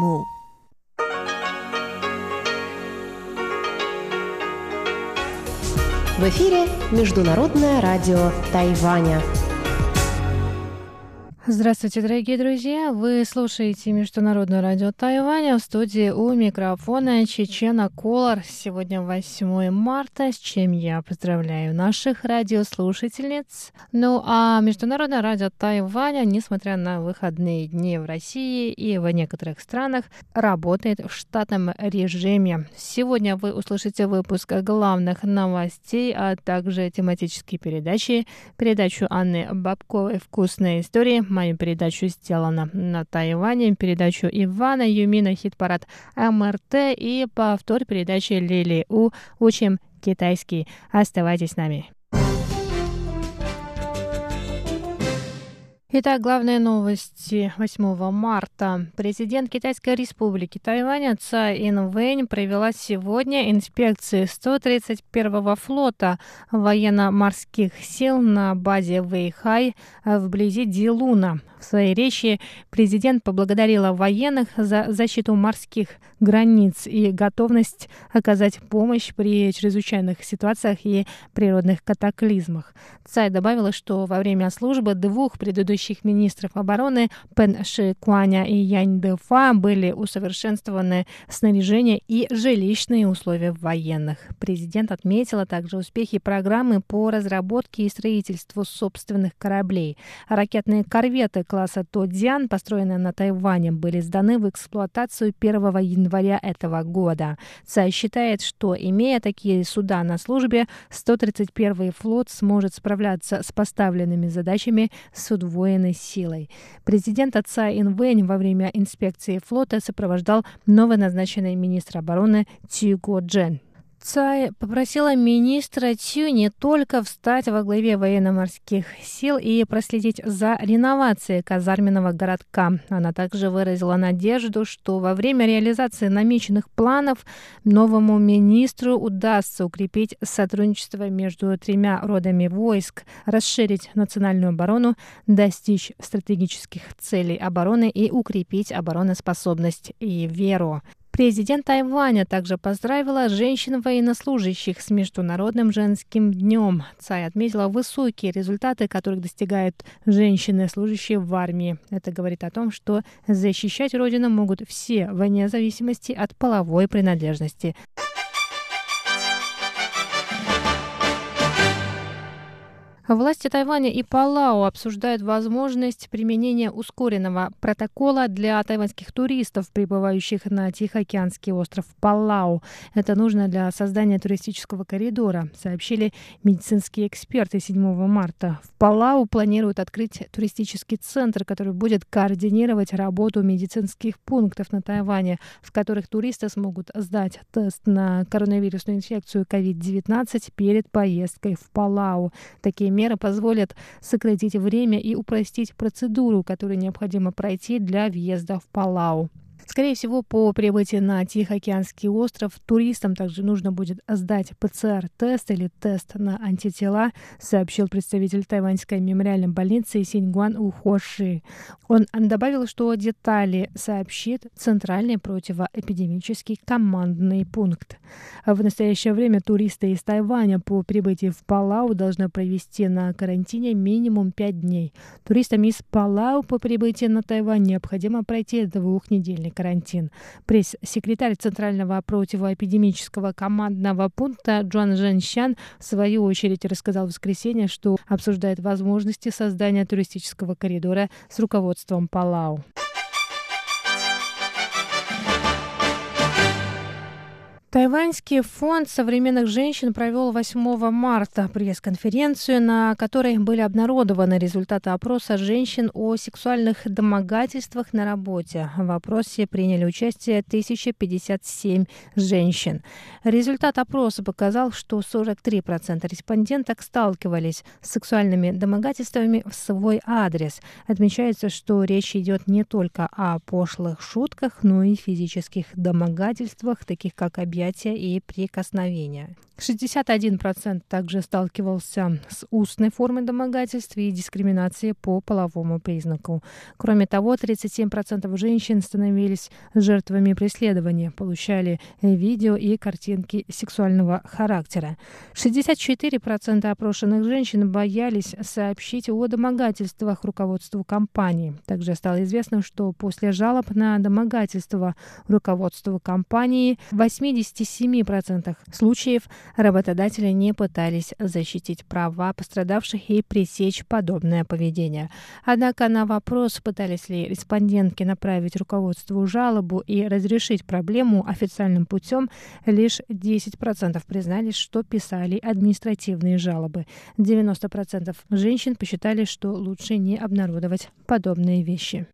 目。В эфире Международное радио Тайваня. Здравствуйте, дорогие друзья! Вы слушаете Международное радио Тайваня в студии у микрофона Чечена Колор. Сегодня 8 марта, с чем я поздравляю наших радиослушательниц. Ну а Международное радио Тайваня, несмотря на выходные дни в России и в некоторых странах, работает в штатном режиме. Сегодня вы услышите выпуск главных новостей, а также тематические передачи, передачу Анны Бабковой «Вкусные истории», мою передачу «Сделано на Тайване», передачу Ивана Юмина «Хит-парад МРТ» и повтор передачи Лили У «Учим китайский». Оставайтесь с нами. Итак, главные новости 8 марта. Президент Китайской республики Тайваня Цай Инвэнь провела сегодня инспекции 131-го флота военно-морских сил на базе Вэйхай вблизи Дилуна. В своей речи президент поблагодарила военных за защиту морских границ и готовность оказать помощь при чрезвычайных ситуациях и природных катаклизмах. Цай добавила, что во время службы двух предыдущих министров обороны Пен Ши Куаня и Янь Дэфа были усовершенствованы снаряжение и жилищные условия военных. Президент отметила также успехи программы по разработке и строительству собственных кораблей. Ракетные корветы класса Тодзян, построенные на Тайване, были сданы в эксплуатацию 1 января этого года. Цай считает, что, имея такие суда на службе, 131-й флот сможет справляться с поставленными задачами с удвоенной силой. Президент Цай Инвэнь во время инспекции флота сопровождал новоназначенный министр обороны Цюго Джен. Цай попросила министра Цю не только встать во главе военно-морских сил и проследить за реновацией казарменного городка. Она также выразила надежду, что во время реализации намеченных планов новому министру удастся укрепить сотрудничество между тремя родами войск, расширить национальную оборону, достичь стратегических целей обороны и укрепить обороноспособность и веру. Президент Тайваня также поздравила женщин-военнослужащих с Международным женским днем. Цай отметила высокие результаты, которых достигают женщины, служащие в армии. Это говорит о том, что защищать Родину могут все, вне зависимости от половой принадлежности. Власти Тайваня и Палау обсуждают возможность применения ускоренного протокола для тайваньских туристов, прибывающих на Тихоокеанский остров Палау. Это нужно для создания туристического коридора, сообщили медицинские эксперты 7 марта. В Палау планируют открыть туристический центр, который будет координировать работу медицинских пунктов на Тайване, в которых туристы смогут сдать тест на коронавирусную инфекцию COVID-19 перед поездкой в Палау. Такие меры позволят сократить время и упростить процедуру, которую необходимо пройти для въезда в Палау. Скорее всего, по прибытии на Тихоокеанский остров туристам также нужно будет сдать ПЦР-тест или тест на антитела, сообщил представитель тайваньской мемориальной больницы Синьгуан Ухоши. Он добавил, что детали сообщит Центральный противоэпидемический командный пункт. В настоящее время туристы из Тайваня по прибытии в Палау должны провести на карантине минимум 5 дней. Туристам из Палау по прибытии на Тайвань необходимо пройти двухнедельный карантин. Пресс-секретарь Центрального противоэпидемического командного пункта Джон Женщан в свою очередь рассказал в воскресенье, что обсуждает возможности создания туристического коридора с руководством Палау. Тайваньский фонд современных женщин провел 8 марта пресс-конференцию, на которой были обнародованы результаты опроса женщин о сексуальных домогательствах на работе. В опросе приняли участие 1057 женщин. Результат опроса показал, что 43% респонденток сталкивались с сексуальными домогательствами в свой адрес. Отмечается, что речь идет не только о пошлых шутках, но и физических домогательствах, таких как объятия объятия и прикосновения. 61% также сталкивался с устной формой домогательства и дискриминации по половому признаку. Кроме того, 37% женщин становились жертвами преследования, получали видео и картинки сексуального характера. 64% опрошенных женщин боялись сообщить о домогательствах руководству компании. Также стало известно, что после жалоб на домогательство руководству компании в 87% случаев работодатели не пытались защитить права пострадавших и пресечь подобное поведение. Однако на вопрос, пытались ли респондентки направить руководству жалобу и разрешить проблему официальным путем, лишь 10% признались, что писали административные жалобы. 90% женщин посчитали, что лучше не обнародовать подобные вещи.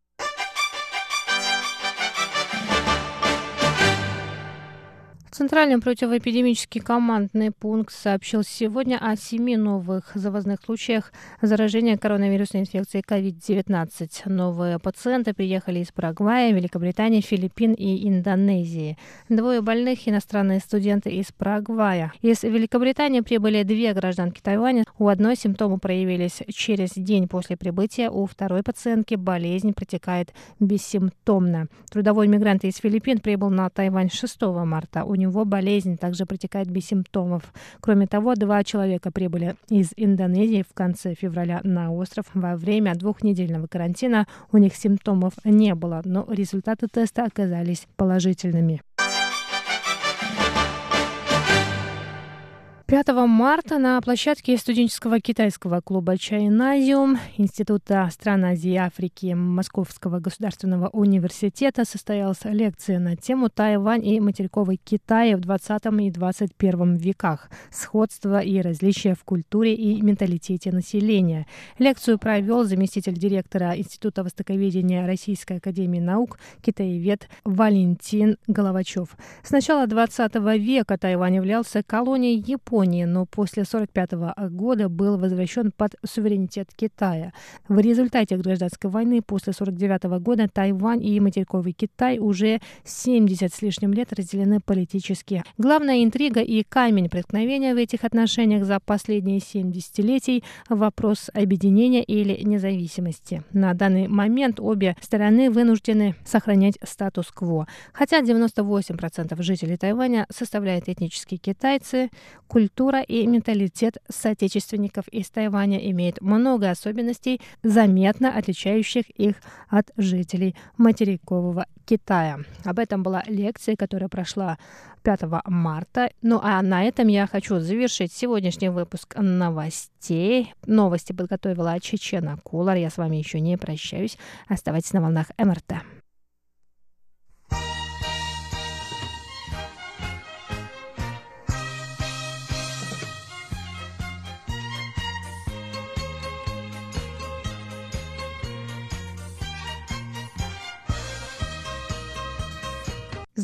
Центральный противоэпидемический командный пункт сообщил сегодня о семи новых завозных случаях заражения коронавирусной инфекцией COVID-19. Новые пациенты приехали из Парагвая, Великобритании, Филиппин и Индонезии. Двое больных – иностранные студенты из Парагвая. Из Великобритании прибыли две гражданки Тайваня. У одной симптомы проявились через день после прибытия, у второй пациентки болезнь протекает бессимптомно. Трудовой мигрант из Филиппин прибыл на Тайвань 6 марта. У него болезнь также протекает без симптомов. Кроме того, два человека прибыли из Индонезии в конце февраля на остров. Во время двухнедельного карантина у них симптомов не было, но результаты теста оказались положительными. 5 марта на площадке студенческого китайского клуба «Чайназиум» Института стран Азии и Африки Московского государственного университета состоялась лекция на тему «Тайвань и материковый Китай в 20 и 21 веках. Сходство и различия в культуре и менталитете населения». Лекцию провел заместитель директора Института востоковедения Российской академии наук, китаевед Валентин Головачев. С начала 20 века Тайвань являлся колонией Японии, Японии, но после 1945 года был возвращен под суверенитет Китая. В результате гражданской войны после 1949 года Тайвань и материковый Китай уже 70 с лишним лет разделены политически. Главная интрига и камень преткновения в этих отношениях за последние 7 десятилетий – вопрос объединения или независимости. На данный момент обе стороны вынуждены сохранять статус-кво. Хотя 98% жителей Тайваня составляют этнические китайцы, культура культура и менталитет соотечественников из Тайваня имеют много особенностей, заметно отличающих их от жителей материкового Китая. Об этом была лекция, которая прошла 5 марта. Ну а на этом я хочу завершить сегодняшний выпуск новостей. Новости подготовила Чечена Кулар. Я с вами еще не прощаюсь. Оставайтесь на волнах МРТ.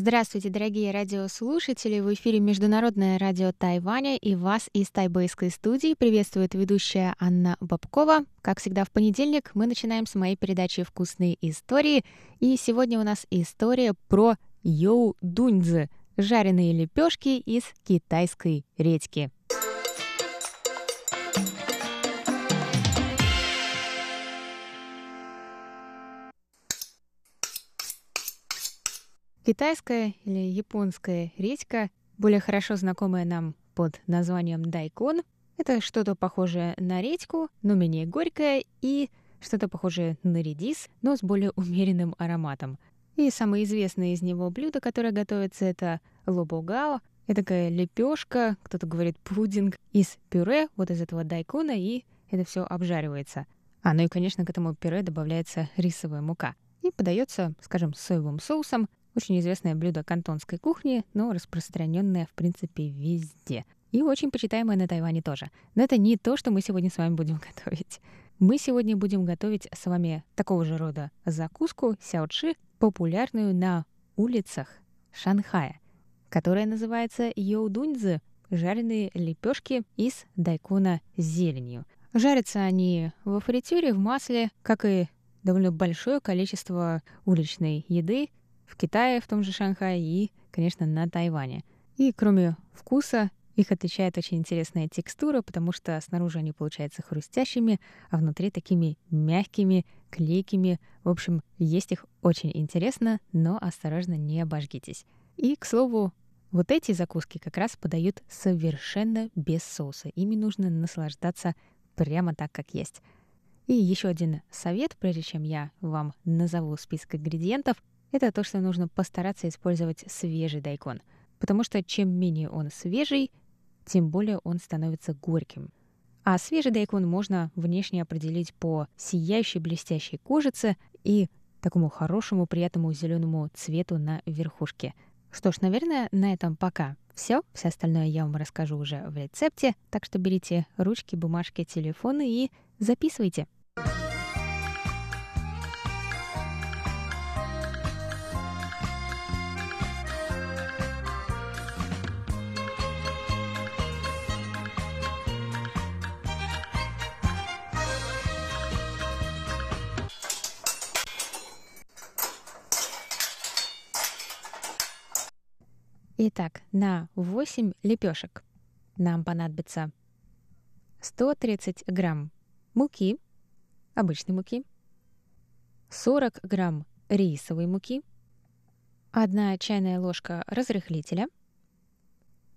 Здравствуйте, дорогие радиослушатели! В эфире Международное радио Тайваня и вас из тайбэйской студии приветствует ведущая Анна Бабкова. Как всегда в понедельник мы начинаем с моей передачи «Вкусные истории». И сегодня у нас история про йоу дуньцзы – жареные лепешки из китайской редьки. Китайская или японская редька, более хорошо знакомая нам под названием дайкон, это что-то похожее на редьку, но менее горькое, и что-то похожее на редис, но с более умеренным ароматом. И самое известное из него блюдо, которое готовится, это лобогао. Это такая лепешка, кто-то говорит пудинг, из пюре, вот из этого дайкона, и это все обжаривается. А, ну и, конечно, к этому пюре добавляется рисовая мука. И подается, скажем, соевым соусом, очень известное блюдо кантонской кухни, но распространенное, в принципе, везде. И очень почитаемое на Тайване тоже. Но это не то, что мы сегодня с вами будем готовить. Мы сегодня будем готовить с вами такого же рода закуску сяочи, популярную на улицах Шанхая, которая называется йоудуньцзы – жареные лепешки из дайкона с зеленью. Жарятся они во фритюре, в масле, как и довольно большое количество уличной еды, в Китае, в том же Шанхае и, конечно, на Тайване. И кроме вкуса Их отличает очень интересная текстура, потому что снаружи они получаются хрустящими, а внутри такими мягкими, клейкими. В общем, есть их очень интересно, но осторожно не обожгитесь. И, к слову, вот эти закуски как раз подают совершенно без соуса. Ими нужно наслаждаться прямо так, как есть. И еще один совет, прежде чем я вам назову список ингредиентов, это то, что нужно постараться использовать свежий дайкон. Потому что чем менее он свежий, тем более он становится горьким. А свежий дайкон можно внешне определить по сияющей блестящей кожице и такому хорошему приятному зеленому цвету на верхушке. Что ж, наверное, на этом пока все. Все остальное я вам расскажу уже в рецепте, так что берите ручки, бумажки, телефоны и записывайте. Итак, на 8 лепешек нам понадобится 130 грамм муки, обычной муки, 40 грамм рисовой муки, 1 чайная ложка разрыхлителя,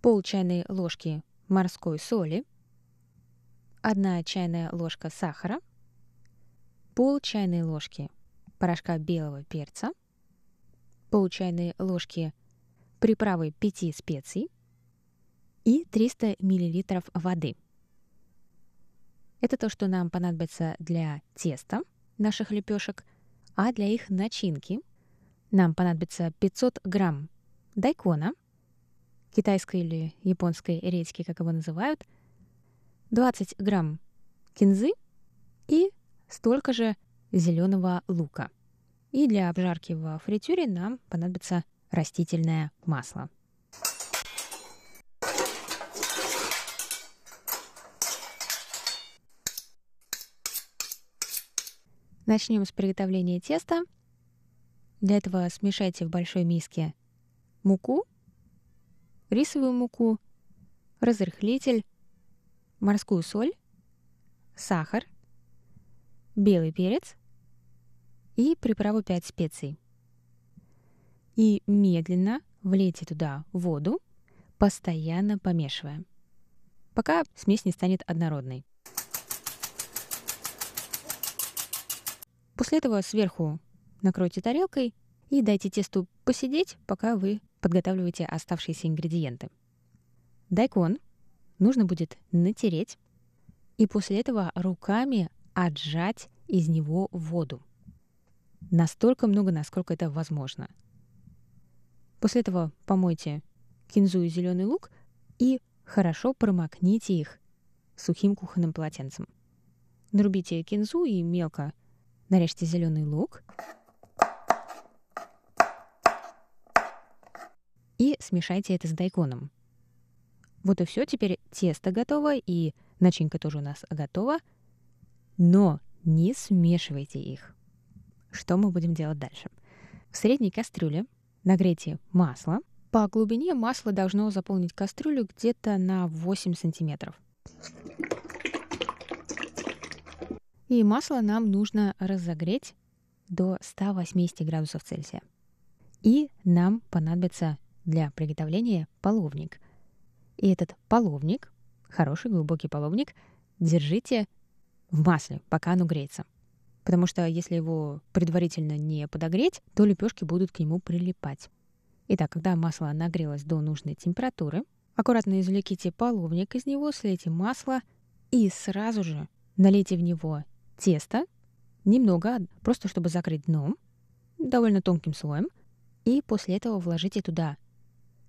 пол чайной ложки морской соли, 1 чайная ложка сахара, пол чайной ложки порошка белого перца, пол чайной ложки приправы 5 специй и 300 мл воды. Это то, что нам понадобится для теста наших лепешек, а для их начинки нам понадобится 500 грамм дайкона, китайской или японской редьки, как его называют, 20 грамм кинзы и столько же зеленого лука. И для обжарки в фритюре нам понадобится растительное масло. Начнем с приготовления теста. Для этого смешайте в большой миске муку, рисовую муку, разрыхлитель, морскую соль, сахар, белый перец и приправу 5 специй и медленно влейте туда воду, постоянно помешивая, пока смесь не станет однородной. После этого сверху накройте тарелкой и дайте тесту посидеть, пока вы подготавливаете оставшиеся ингредиенты. Дайкон нужно будет натереть и после этого руками отжать из него воду. Настолько много, насколько это возможно – После этого помойте кинзу и зеленый лук и хорошо промокните их сухим кухонным полотенцем. Нарубите кинзу и мелко нарежьте зеленый лук. И смешайте это с дайконом. Вот и все, теперь тесто готово, и начинка тоже у нас готова. Но не смешивайте их. Что мы будем делать дальше? В средней кастрюле Нагрейте масло. По глубине масло должно заполнить кастрюлю где-то на 8 сантиметров. И масло нам нужно разогреть до 180 градусов Цельсия. И нам понадобится для приготовления половник. И этот половник, хороший глубокий половник, держите в масле, пока оно греется. Потому что если его предварительно не подогреть, то лепешки будут к нему прилипать. Итак, когда масло нагрелось до нужной температуры, аккуратно извлеките половник из него, слейте масло и сразу же налейте в него тесто, немного, просто чтобы закрыть дно, довольно тонким слоем, и после этого вложите туда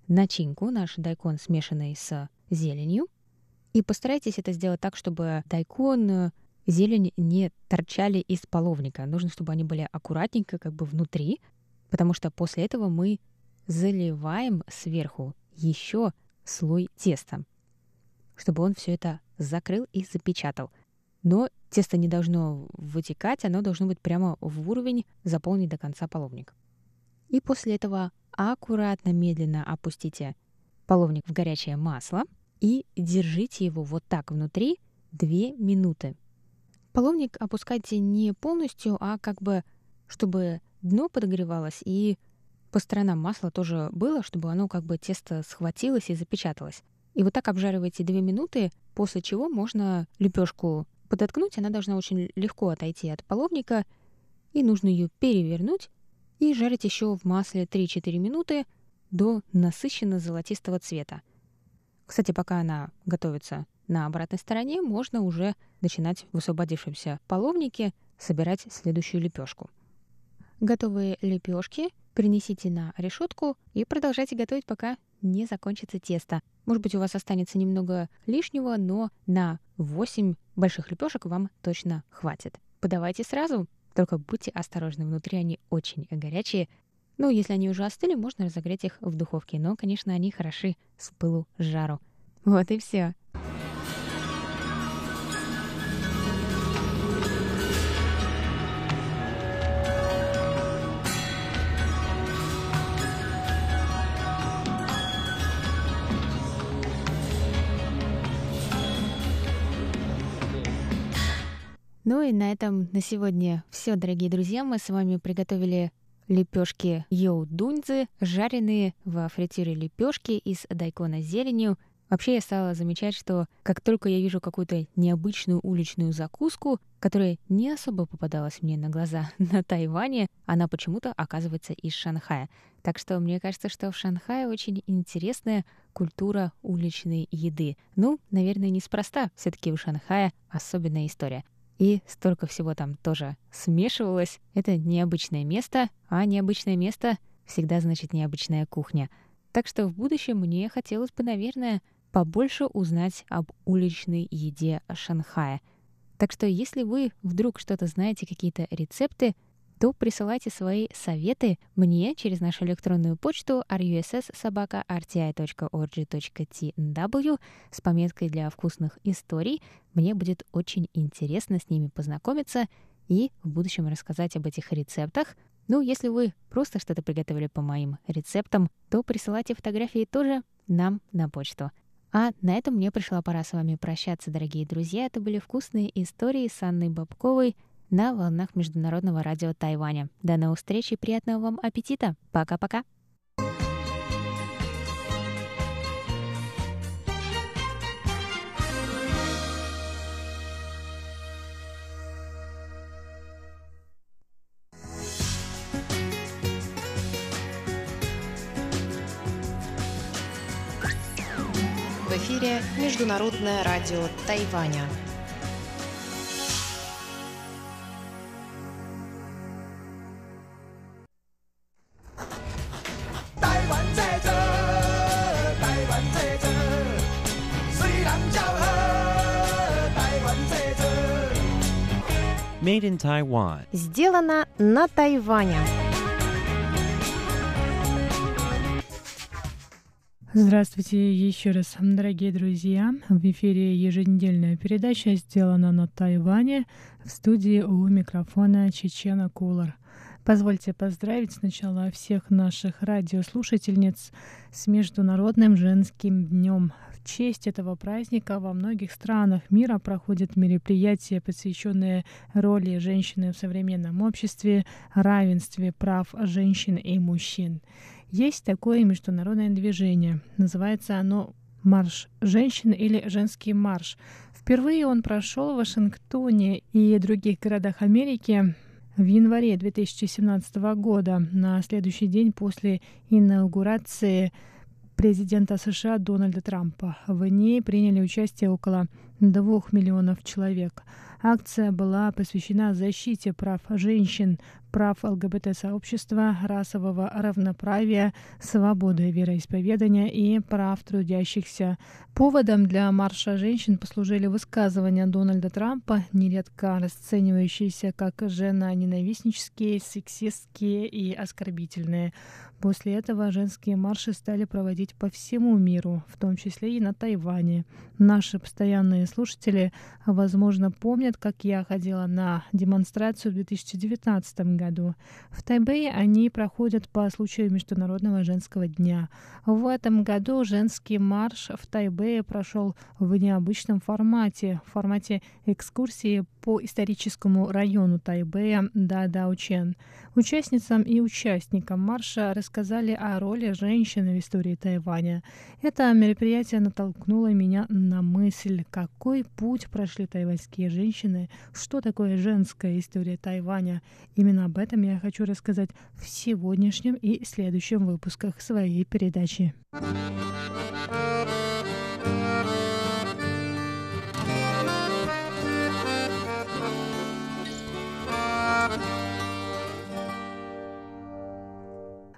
начинку, наш дайкон, смешанный с зеленью, и постарайтесь это сделать так, чтобы дайкон зелень не торчали из половника. Нужно, чтобы они были аккуратненько как бы внутри, потому что после этого мы заливаем сверху еще слой теста, чтобы он все это закрыл и запечатал. Но тесто не должно вытекать, оно должно быть прямо в уровень, заполнить до конца половник. И после этого аккуратно, медленно опустите половник в горячее масло, и держите его вот так внутри 2 минуты. Половник опускайте не полностью, а как бы, чтобы дно подогревалось и по сторонам масла тоже было, чтобы оно как бы тесто схватилось и запечаталось. И вот так обжаривайте 2 минуты, после чего можно лепешку подоткнуть, она должна очень легко отойти от половника, и нужно ее перевернуть и жарить еще в масле 3-4 минуты до насыщенно золотистого цвета. Кстати, пока она готовится на обратной стороне, можно уже начинать в освободившемся половнике собирать следующую лепешку. Готовые лепешки принесите на решетку и продолжайте готовить, пока не закончится тесто. Может быть, у вас останется немного лишнего, но на 8 больших лепешек вам точно хватит. Подавайте сразу, только будьте осторожны, внутри они очень горячие. Ну, если они уже остыли, можно разогреть их в духовке, но, конечно, они хороши с пылу с жару. Вот и все. Ну и на этом на сегодня все, дорогие друзья. Мы с вами приготовили лепешки йоу дуньзы, жареные во фритюре лепешки из дайкона с зеленью. Вообще я стала замечать, что как только я вижу какую-то необычную уличную закуску, которая не особо попадалась мне на глаза на Тайване, она почему-то оказывается из Шанхая. Так что мне кажется, что в Шанхае очень интересная культура уличной еды. Ну, наверное, неспроста. все таки у Шанхая особенная история и столько всего там тоже смешивалось. Это необычное место, а необычное место всегда значит необычная кухня. Так что в будущем мне хотелось бы, наверное, побольше узнать об уличной еде Шанхая. Так что если вы вдруг что-то знаете, какие-то рецепты, то присылайте свои советы мне через нашу электронную почту russsobaka.rti.org.tw с пометкой для вкусных историй. Мне будет очень интересно с ними познакомиться и в будущем рассказать об этих рецептах. Ну, если вы просто что-то приготовили по моим рецептам, то присылайте фотографии тоже нам на почту. А на этом мне пришла пора с вами прощаться, дорогие друзья. Это были вкусные истории с Анной Бабковой — на волнах Международного радио Тайваня. До новых встреч и приятного вам аппетита. Пока-пока. В эфире Международное радио Тайваня. Made in Taiwan. Сделано на Тайване. Здравствуйте еще раз, дорогие друзья. В эфире еженедельная передача «Сделана на Тайване» в студии у микрофона Чечена Кулар. Позвольте поздравить сначала всех наших радиослушательниц с Международным женским днем честь этого праздника во многих странах мира проходят мероприятия, посвященные роли женщины в современном обществе, равенстве прав женщин и мужчин. Есть такое международное движение. Называется оно «Марш женщин» или «Женский марш». Впервые он прошел в Вашингтоне и других городах Америки в январе 2017 года, на следующий день после инаугурации президента США Дональда Трампа. В ней приняли участие около двух миллионов человек. Акция была посвящена защите прав женщин, прав ЛГБТ-сообщества, расового равноправия, свободы вероисповедания и прав трудящихся. Поводом для марша женщин послужили высказывания Дональда Трампа, нередко расценивающиеся как жена-ненавистнические, сексистские и оскорбительные. После этого женские марши стали проводить по всему миру, в том числе и на Тайване. Наши постоянные слушатели, возможно, помнят, как я ходила на демонстрацию в 2019 году году. В Тайбэе они проходят по случаю Международного женского дня. В этом году женский марш в Тайбэе прошел в необычном формате, в формате экскурсии по историческому району Тайбэя Дадаучен. Участницам и участникам марша рассказали о роли женщины в истории Тайваня. Это мероприятие натолкнуло меня на мысль, какой путь прошли тайваньские женщины, что такое женская история Тайваня. Именно об этом я хочу рассказать в сегодняшнем и следующем выпусках своей передачи.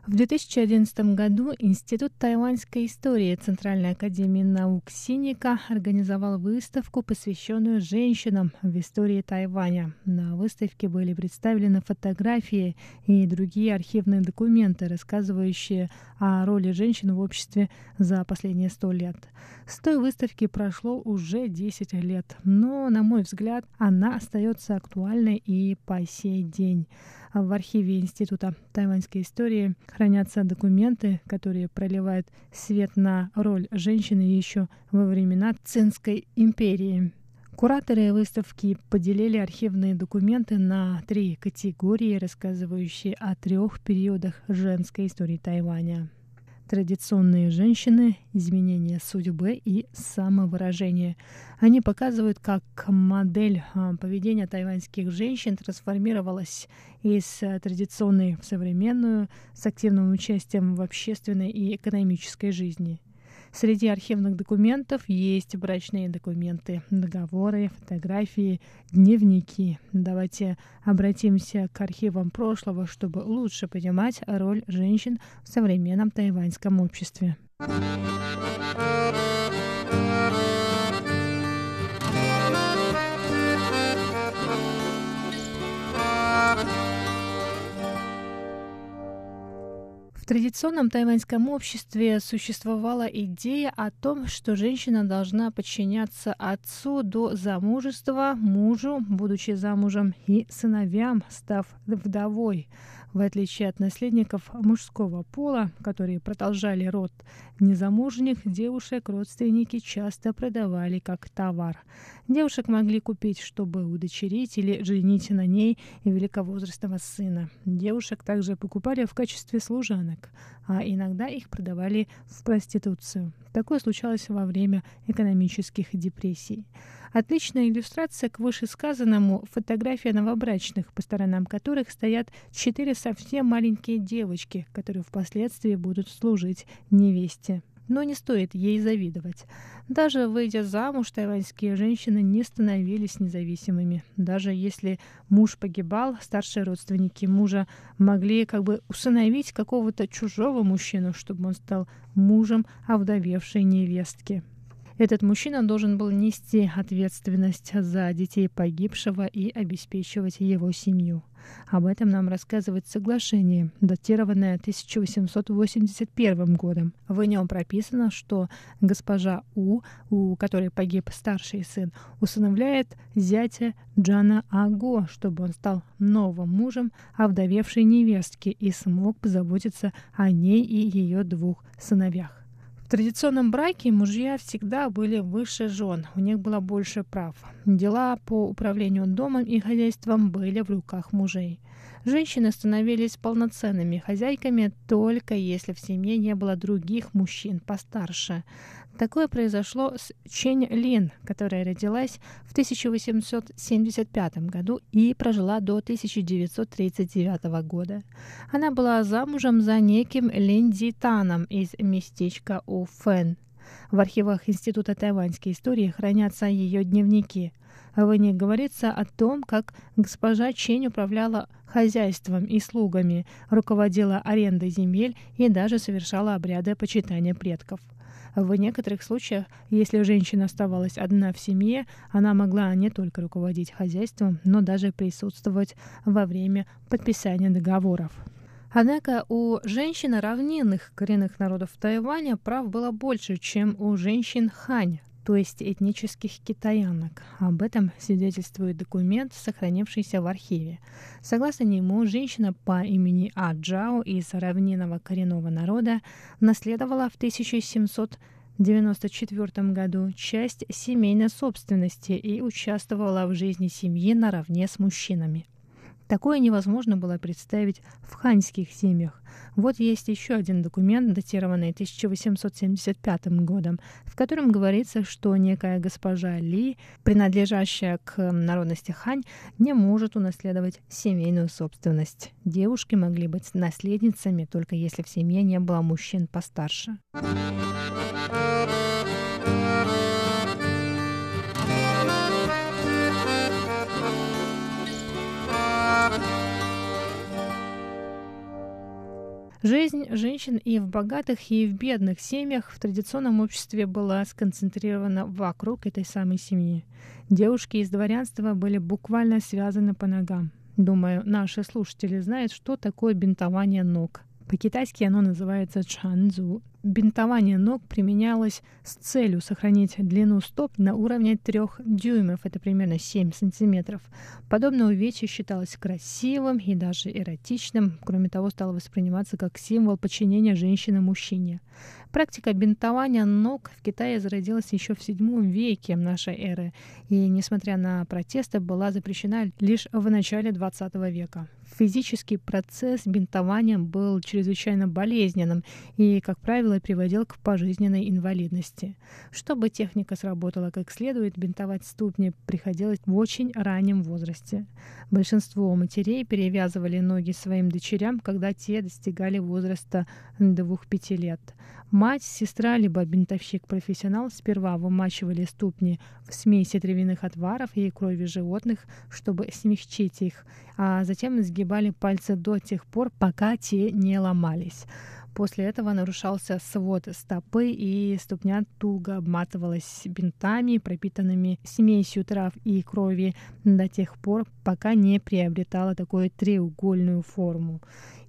В 2011 году Институт тайваньской истории Центральной академии наук Синика организовал выставку, посвященную женщинам в истории Тайваня. На выставке были представлены фотографии и другие архивные документы, рассказывающие о роли женщин в обществе за последние сто лет. С той выставки прошло уже 10 лет, но, на мой взгляд, она остается актуальной и по сей день. В архиве Института тайваньской истории хранятся документы, которые проливают свет на роль женщины еще во времена Цинской империи. Кураторы выставки поделили архивные документы на три категории, рассказывающие о трех периодах женской истории Тайваня традиционные женщины, изменение судьбы и самовыражение. Они показывают, как модель а, поведения тайваньских женщин трансформировалась из э, традиционной в современную с активным участием в общественной и экономической жизни. Среди архивных документов есть брачные документы, договоры, фотографии, дневники. Давайте обратимся к архивам прошлого, чтобы лучше понимать роль женщин в современном тайваньском обществе. Традиционном тайваньском обществе существовала идея о том, что женщина должна подчиняться отцу до замужества, мужу, будучи замужем, и сыновьям, став вдовой. В отличие от наследников мужского пола, которые продолжали род незамужних, девушек родственники часто продавали как товар. Девушек могли купить, чтобы удочерить или женить на ней великовозрастного сына. Девушек также покупали в качестве служанок, а иногда их продавали в проституцию. Такое случалось во время экономических депрессий. Отличная иллюстрация к вышесказанному — фотография новобрачных, по сторонам которых стоят четыре совсем маленькие девочки, которые впоследствии будут служить невесте. Но не стоит ей завидовать. Даже выйдя замуж, тайваньские женщины не становились независимыми. Даже если муж погибал, старшие родственники мужа могли как бы усыновить какого-то чужого мужчину, чтобы он стал мужем овдовевшей невестки. Этот мужчина должен был нести ответственность за детей погибшего и обеспечивать его семью. Об этом нам рассказывает соглашение, датированное 1881 годом. В нем прописано, что госпожа У, у которой погиб старший сын, усыновляет зятя Джана Аго, чтобы он стал новым мужем овдовевшей невестки и смог позаботиться о ней и ее двух сыновьях. В традиционном браке мужья всегда были выше жен, у них было больше прав. Дела по управлению домом и хозяйством были в руках мужей. Женщины становились полноценными хозяйками только если в семье не было других мужчин постарше. Такое произошло с Чень Лин, которая родилась в 1875 году и прожила до 1939 года. Она была замужем за неким Лин Таном из местечка Уфэн. В архивах Института тайваньской истории хранятся ее дневники. В них говорится о том, как госпожа Чень управляла хозяйством и слугами, руководила арендой земель и даже совершала обряды почитания предков. В некоторых случаях, если женщина оставалась одна в семье, она могла не только руководить хозяйством, но даже присутствовать во время подписания договоров. Однако у женщин равнинных коренных народов Тайваня прав было больше, чем у женщин хань, то есть этнических китаянок. Об этом свидетельствует документ, сохранившийся в архиве. Согласно нему, женщина по имени А Джао из равнинного коренного народа наследовала в 1700 1994 году часть семейной собственности и участвовала в жизни семьи наравне с мужчинами. Такое невозможно было представить в ханьских семьях. Вот есть еще один документ, датированный 1875 годом, в котором говорится, что некая госпожа Ли, принадлежащая к народности хань, не может унаследовать семейную собственность. Девушки могли быть наследницами только если в семье не было мужчин постарше. Жизнь женщин и в богатых, и в бедных семьях в традиционном обществе была сконцентрирована вокруг этой самой семьи. Девушки из дворянства были буквально связаны по ногам. Думаю, наши слушатели знают, что такое бинтование ног. По-китайски оно называется чанзу. Бинтование ног применялось с целью сохранить длину стоп на уровне 3 дюймов, это примерно 7 сантиметров. Подобное увечье считалось красивым и даже эротичным. Кроме того, стало восприниматься как символ подчинения женщины мужчине. Практика бинтования ног в Китае зародилась еще в VII веке нашей эры и, несмотря на протесты, была запрещена лишь в начале XX века. Физический процесс бинтования был чрезвычайно болезненным и, как правило, приводил к пожизненной инвалидности. Чтобы техника сработала как следует, бинтовать ступни приходилось в очень раннем возрасте. Большинство матерей перевязывали ноги своим дочерям, когда те достигали возраста 2-5 лет. Мать, сестра, либо бинтовщик-профессионал сперва вымачивали ступни в смеси травяных отваров и крови животных, чтобы смягчить их, а затем изгибали пальцы до тех пор, пока те не ломались. После этого нарушался свод стопы, и ступня туго обматывалась бинтами, пропитанными смесью трав и крови до тех пор, пока не приобретала такую треугольную форму.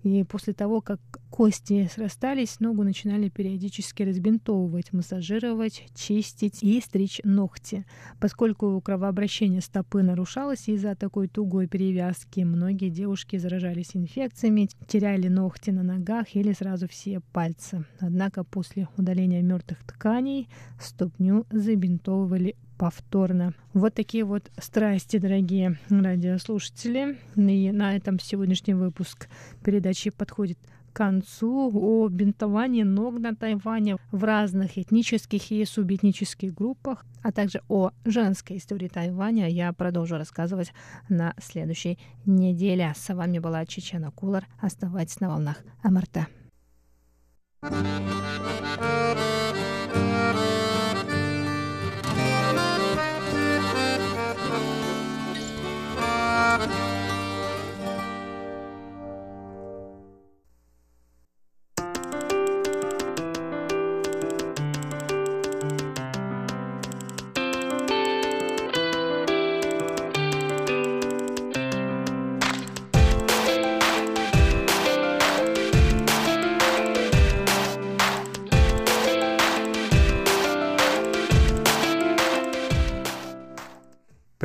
И после того, как кости срастались, ногу начинали периодически разбинтовывать, массажировать, чистить и стричь ногти. Поскольку кровообращение стопы нарушалось из-за такой тугой перевязки, многие девушки заражались инфекциями, теряли ногти на ногах или сразу все пальцы. Однако после удаления мертвых тканей ступню забинтовывали повторно. Вот такие вот страсти, дорогие радиослушатели. И на этом сегодняшний выпуск передачи подходит к концу о бинтовании ног на Тайване в разных этнических и субэтнических группах, а также о женской истории Тайваня я продолжу рассказывать на следующей неделе. С вами была Чечена Кулар. Оставайтесь на волнах МРТ.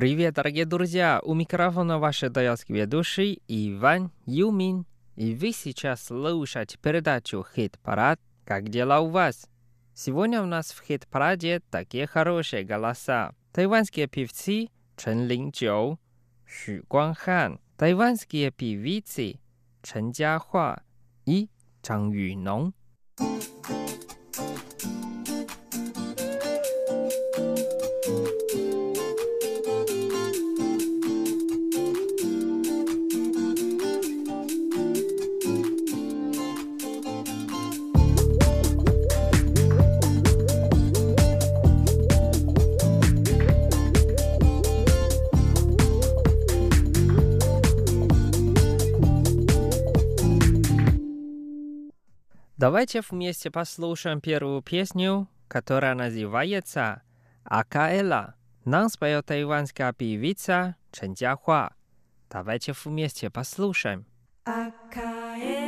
Привет, дорогие друзья! У микрофона ваш даялский ведущий Иван Юмин. И вы сейчас слушаете передачу «Хит-парад». Как дела у вас? Сегодня у нас в хит-параде такие хорошие голоса. Тайванские певцы Чен Лин Чжоу, Xu Guangхан, тайванские певицы Чен Jiahua и Чжан Юнong. Давайте вместе послушаем первую песню, которая называется «Акаэла». Нам споет тайванская певица Чен Jiahua. Давайте вместе послушаем. Акаэла.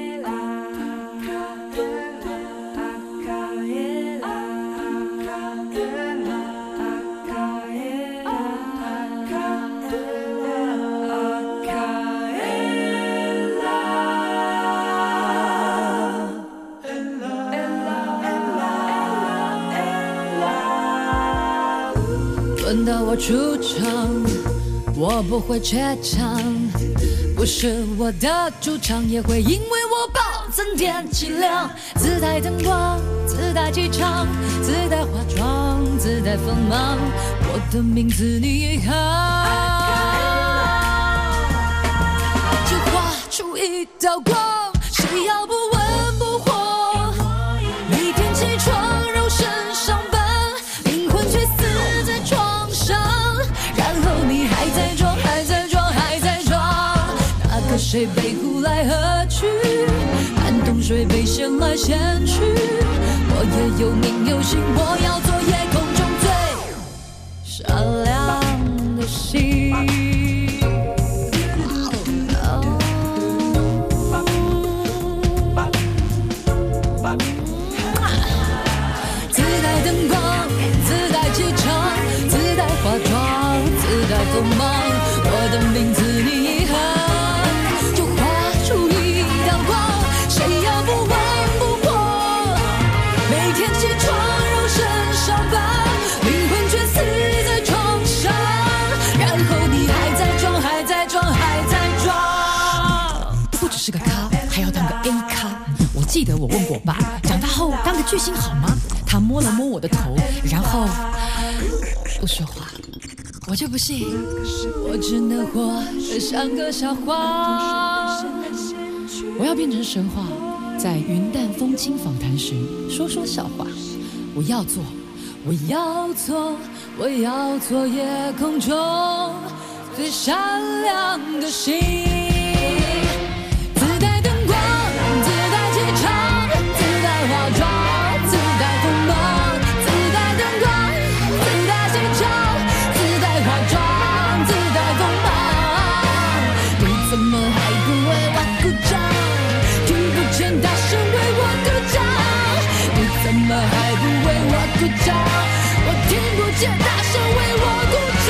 轮到我出场，我不会怯场，不是我的主场，也会因为我暴增点气量。自带灯光，自带气场，自带化妆，自带锋芒，我的名字你一行，就画出一道光，谁要不温那个谁被呼来喝去，寒冬水被掀来掀去。我也有名有姓，我要做夜空中最闪亮的星。我记得我问过爸，长大后当个巨星好吗？他摸了摸我的头，然后不说话。我就不信，我只能活得像个笑话。我要变成神话，在云淡风轻访谈时说说笑话。我要做，我要做，我要做夜空中最闪亮的星。鼓掌？我听不见，大声为我鼓掌。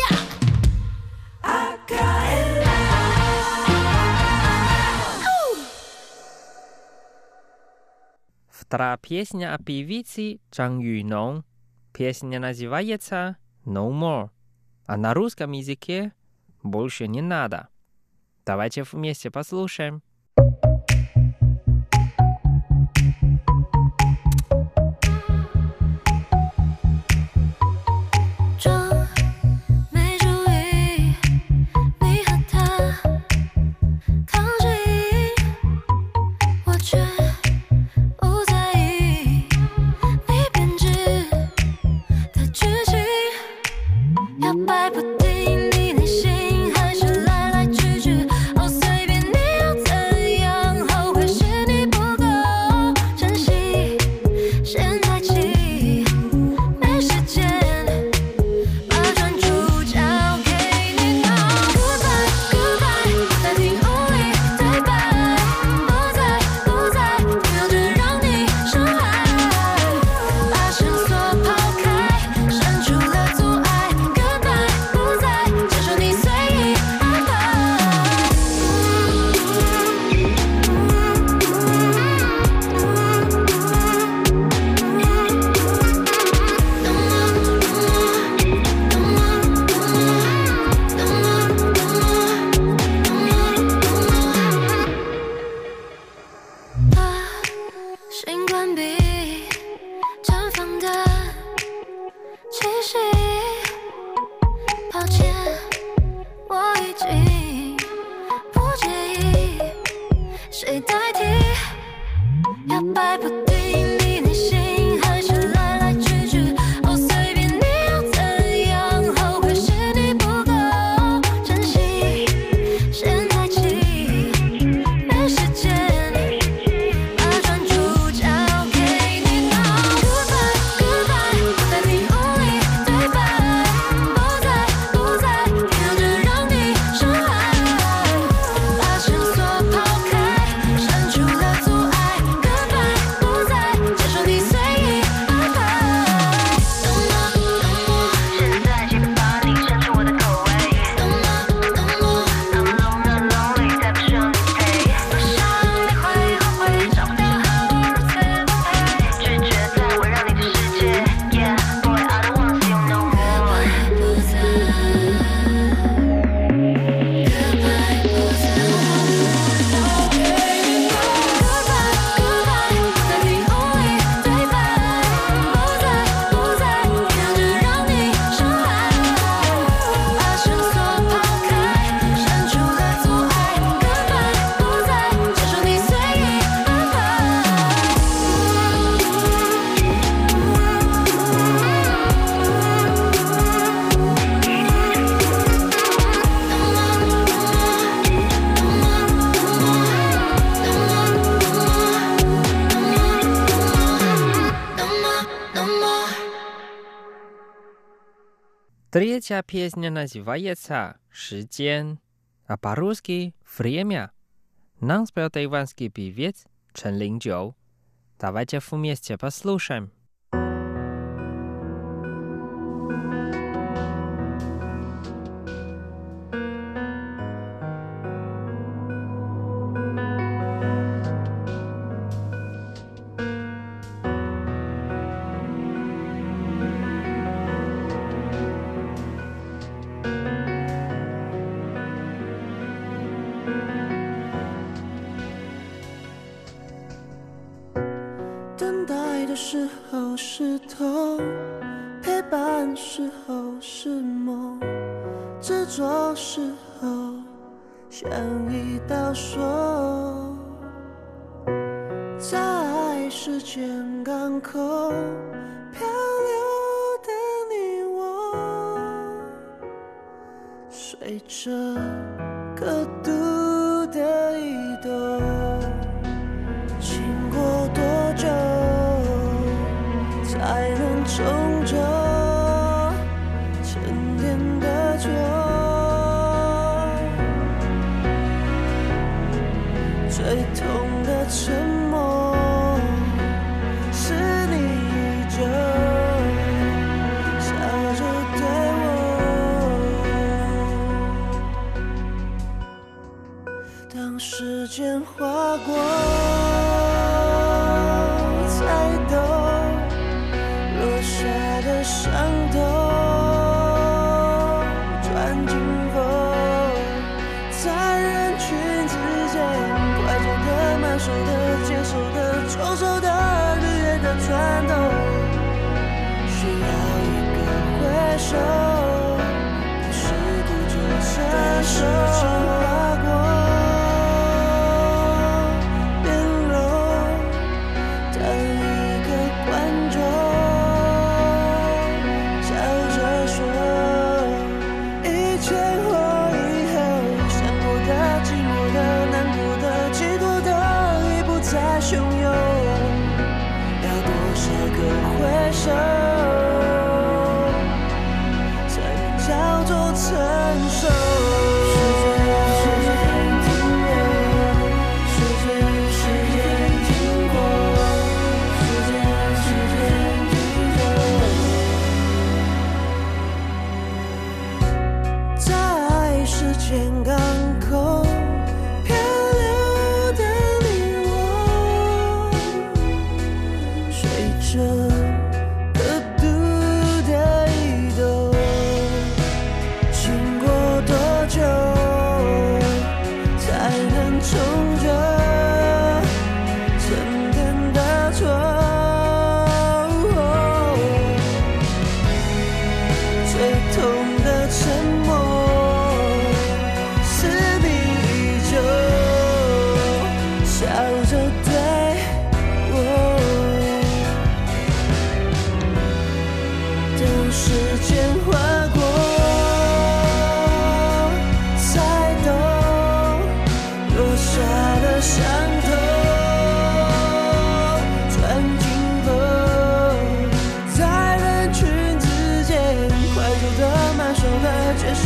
呀 Вторая песня о певице Чан Юйнон. Песня называется No More, а на русском языке больше не надо. Давайте вместе послушаем. Третья песня называется «Шиген», а по-русски «Время». Нам спел тайванский певец Чен Линджоу. Давайте вместе послушаем. 成手的日月的转动，需要一个回首，不是不懂承受。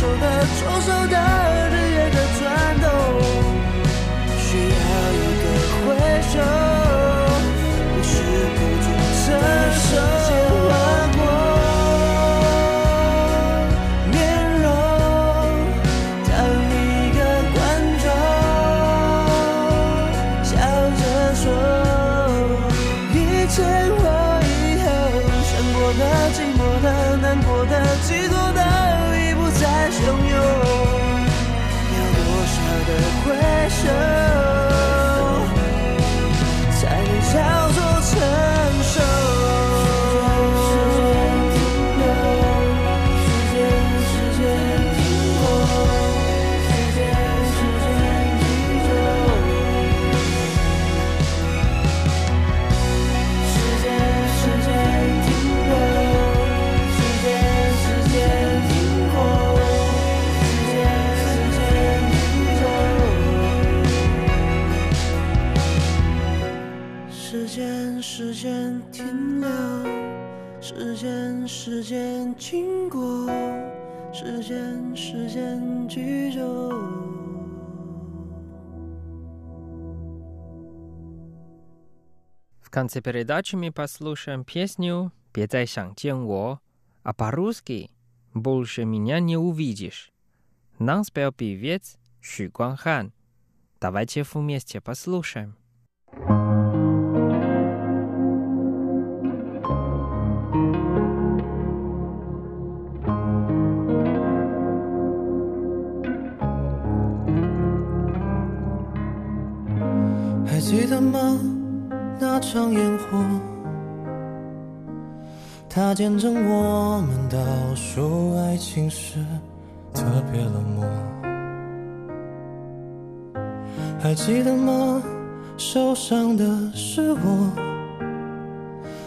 手的左手的日夜的转动需要一个回首 конце передачи мы послушаем песню «别再想见我», а по-русски «Больше меня не увидишь». Нам спел певец Ши Гуанхан. Давайте вместе послушаем. 还记得吗？ 那场烟火，它见证我们倒数爱情时特别冷漠。还记得吗？受伤的是我，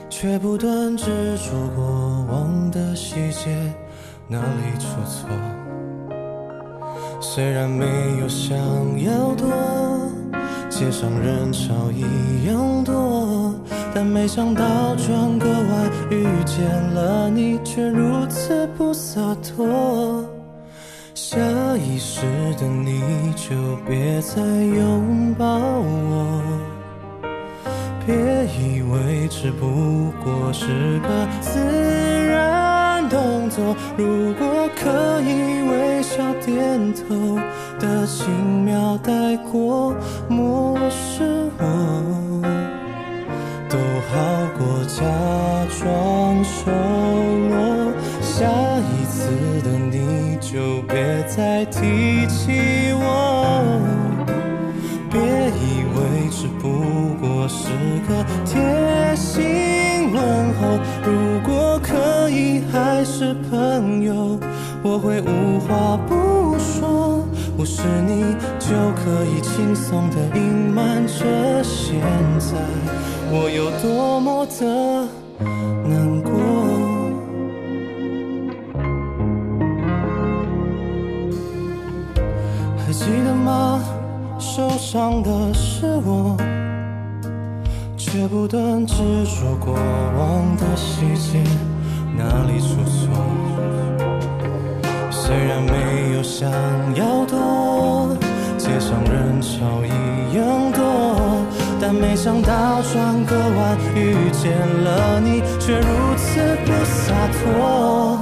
却不断执着过往的细节，哪里出错？虽然没有想要躲。街上人潮一样，但没想到转个弯遇见了你，却如此不洒脱。下意识的你就别再拥抱我，别以为只不过是个自然动作，如果可以微笑点头的轻描带过，漠视我，好过假装熟络。下一次的你就别再提起我，别以为只不过是个贴心问候。如果可以还是朋友，我会无话不说。不是你就可以轻松的隐瞒着现在我有多么的难过。还记得吗？受伤的是我，却不断执着过往的细节，哪里出错？虽然没有想要多，街上人潮，没想到转个弯遇见了你，却如此不洒脱。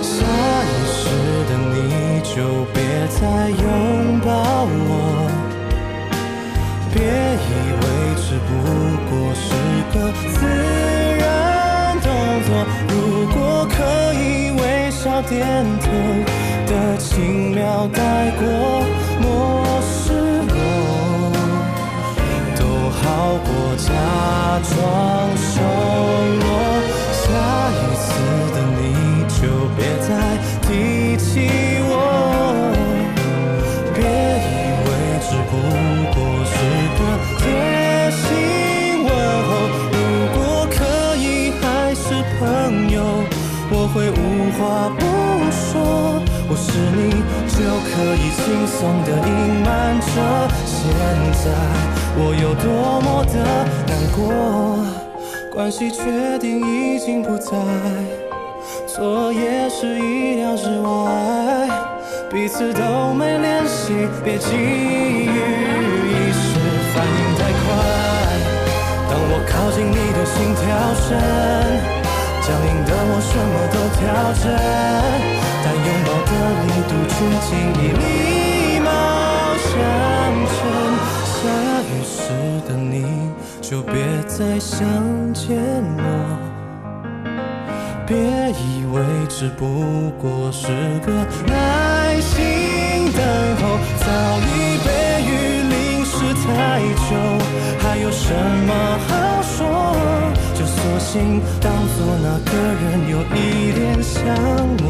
下意识的你就别再拥抱我，别以为只不过是个自然动作，如果可以微笑点头的轻描带过，漠视好过假装熟络。下一次的你就别再提起我，别以为只不过是个贴心问候。如果可以还是朋友，我会无话不说。我是你就可以轻松的隐瞒着现在我有多么的难过。关系确定已经不在，错也是意料之外，彼此都没联系，别急于一时反应太快。当我靠近你的心跳声，僵硬的我什么都调整，但拥抱的力度却轻易礼貌相称。下意识的你就别再想见我，别以为只不过是个耐心等候，早已被雨淋湿太久，还有什么好说？就索性当作那个人有一点像我，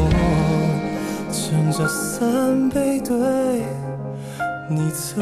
撑着伞背对你走。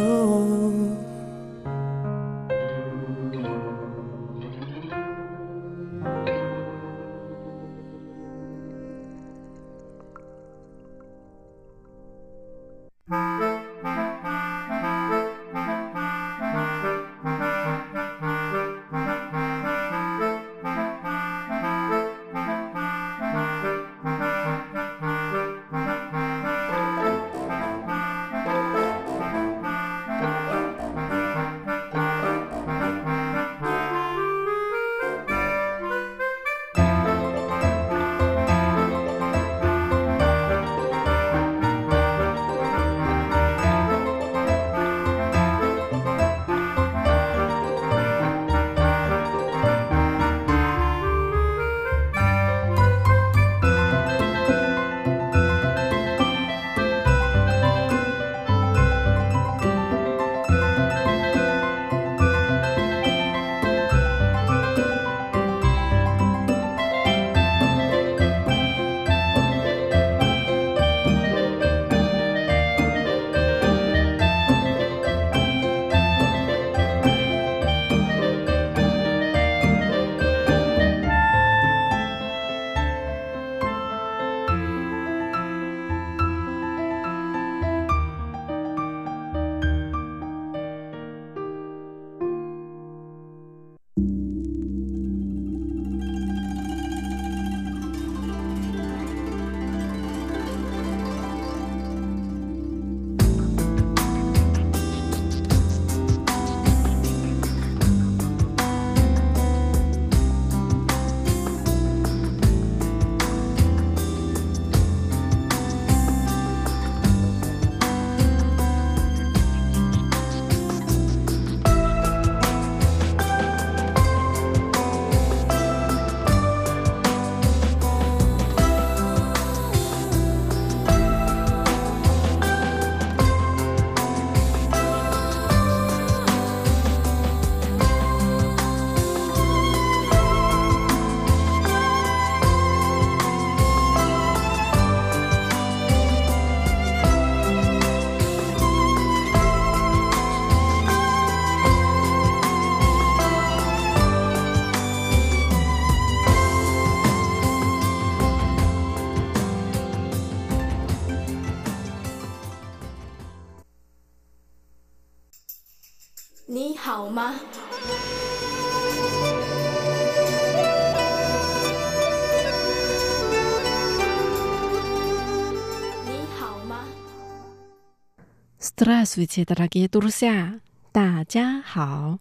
Здравствуйте, дорогие друзья! 大家好!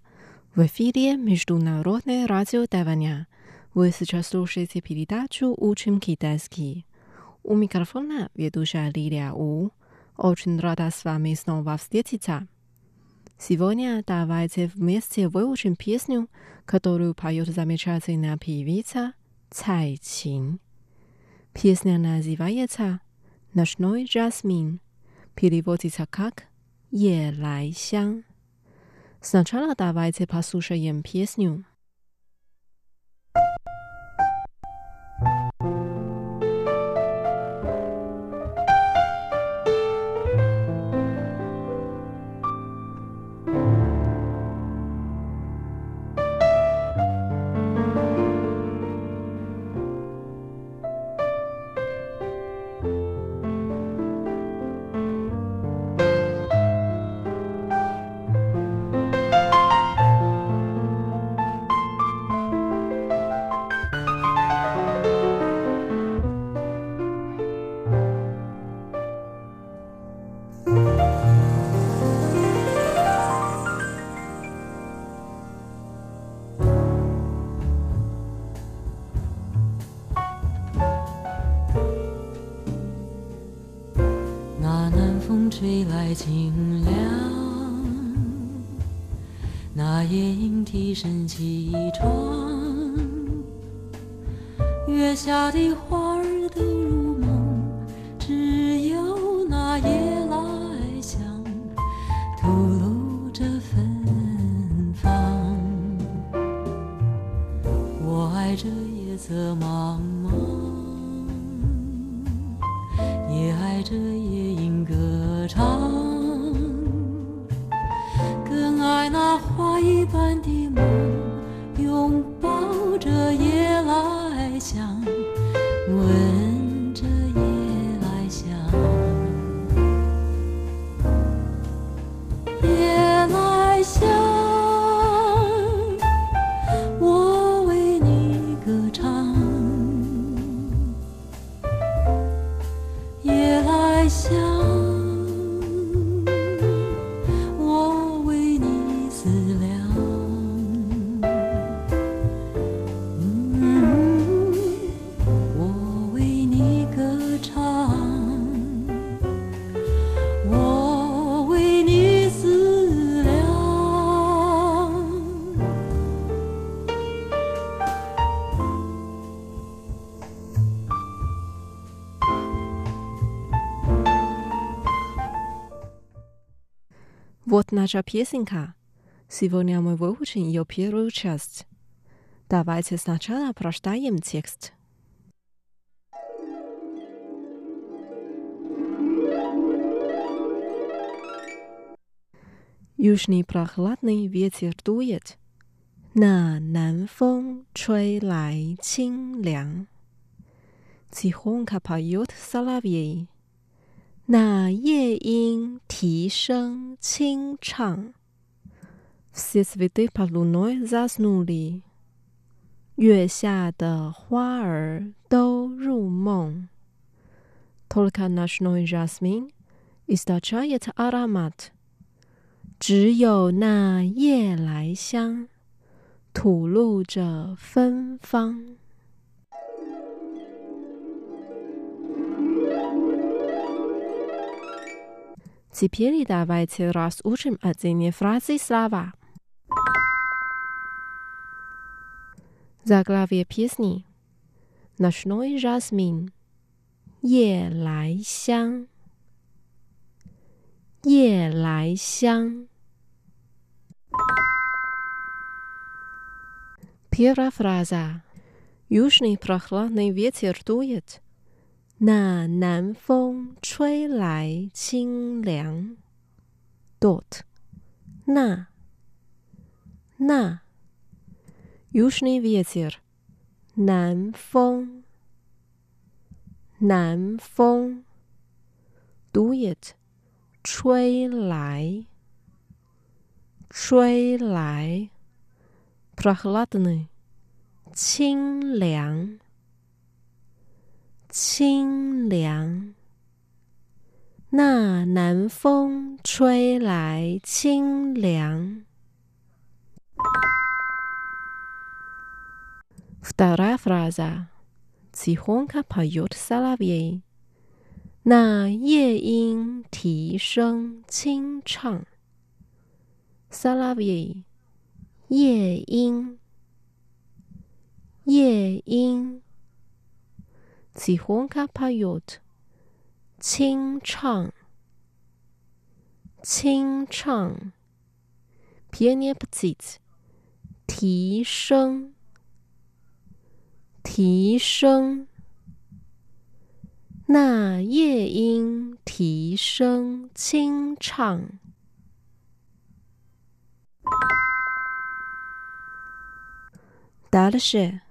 В эфире Международное радио Тайваня. Вы сейчас слушаете передачу «Учим китайский». У микрофона ведущая Лилия У. Очень рада с вами снова встретиться. Сегодня давайте вместе выучим песню, которую поет замечательная певица Цай Чин. Песня называется «Ночной жасмин». Переводится как «Е лай 香». Сначала давайте послушаем песню. Вот наша песенка. Сегодня мы выучим ее первую часть. Давайте сначала прочитаем текст. Южный прохладный ветер дует. На Нанфон Чуэй Лай Чин Лян. Тихонько поет соловей. 那夜莺啼声清唱。月下的花儿都入梦。只有那夜来香吐露着芬芳。Теперь давайте разучим отдельные фразы и слова. Заглавие песни. Ночной жасмин. 夜来香，夜来香。Первая фраза. Южный прохладный ветер дует. 那南风吹来清凉。Dort，那，那，Южный ветер，南风，南风，Duet，吹来， 吹来，прохладный，清凉， 清凉。那南风吹来清凉。Вторая фраза. Тихонько поет соловей. 那夜莺啼声清唱。Соловей，夜莺，夜莺。 起哄卡帕尤特，清唱，清唱，皮涅普吉，提升，提升，那夜莺提升清唱。达的是。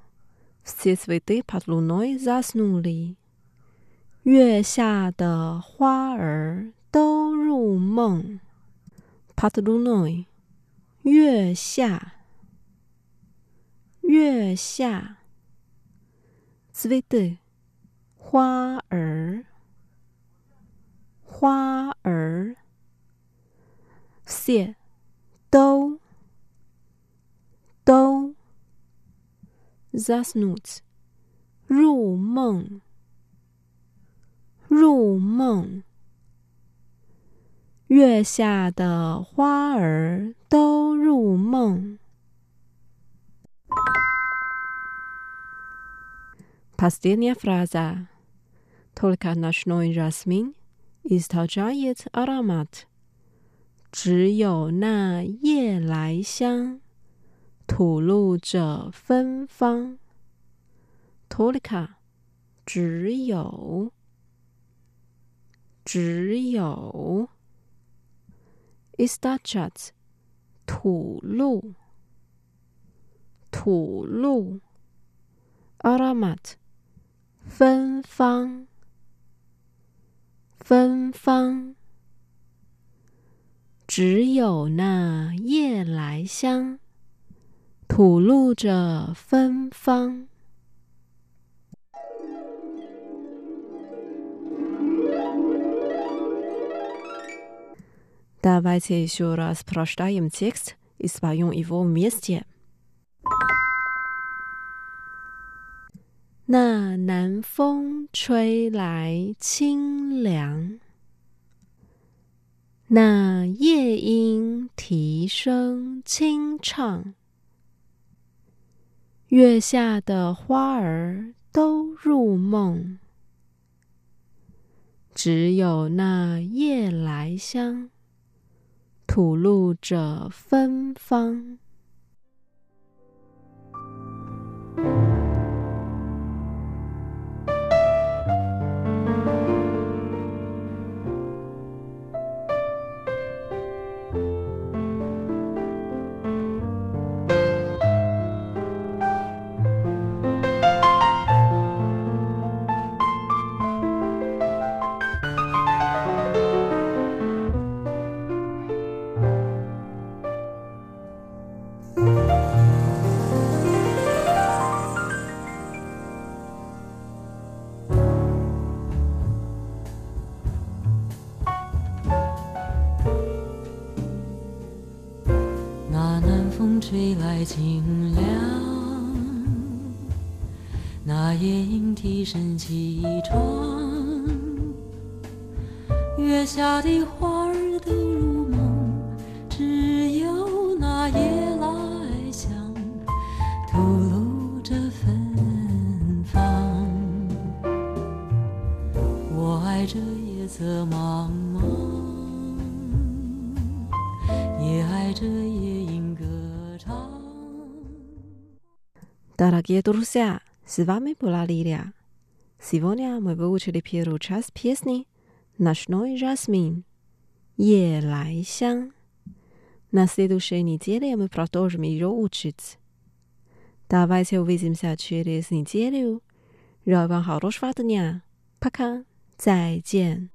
все цветы под луной заснули，月下的花儿都入梦。Под луной，月下，月下。цветы，花儿，花儿。все，都，都。 Заснуть，入梦，入梦。月下的花儿都入梦。Последняя фраза. Только ночной жасмин источает аромат. 只有那夜来香。 吐露着芬芳。Tolika，只有，只有。Istachat，吐露，吐露。Aromat，芬芳，芬芳。只有那夜来香。吐露着芬芳。打開書上的第一段文字，是關於這個名詞。那南風吹來，清涼；那夜鶯啼聲，清唱。月下的花儿都入梦，只有那夜来香吐露着芬芳。Дорогие друзья, с вами была Лилия. Сегодня мы выучили первую часть песни «Ночной жасмин» – «Е лай сян». На следующей неделе мы продолжим ее учить. Давайте увидимся через неделю. Желаю вам хорошего дня. Пока. 再见。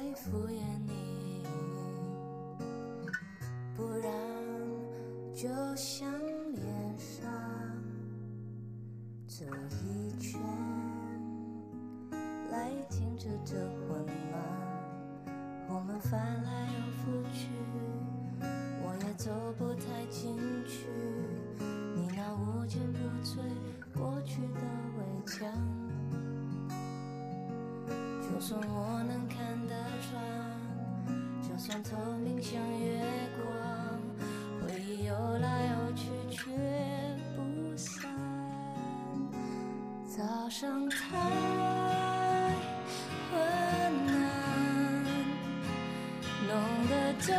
来敷衍你，不然就像脸上这一圈来停止这混乱，我们翻来又覆去，我也走不太进去。你那无坚不摧过去的围墙，就算我像，透明像月光，回忆游来游去却不散。早上太昏暗，弄得这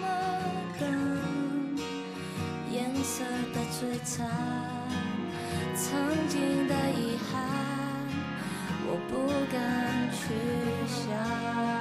么淡，颜色的摧残，曾经的遗憾，我不敢去想。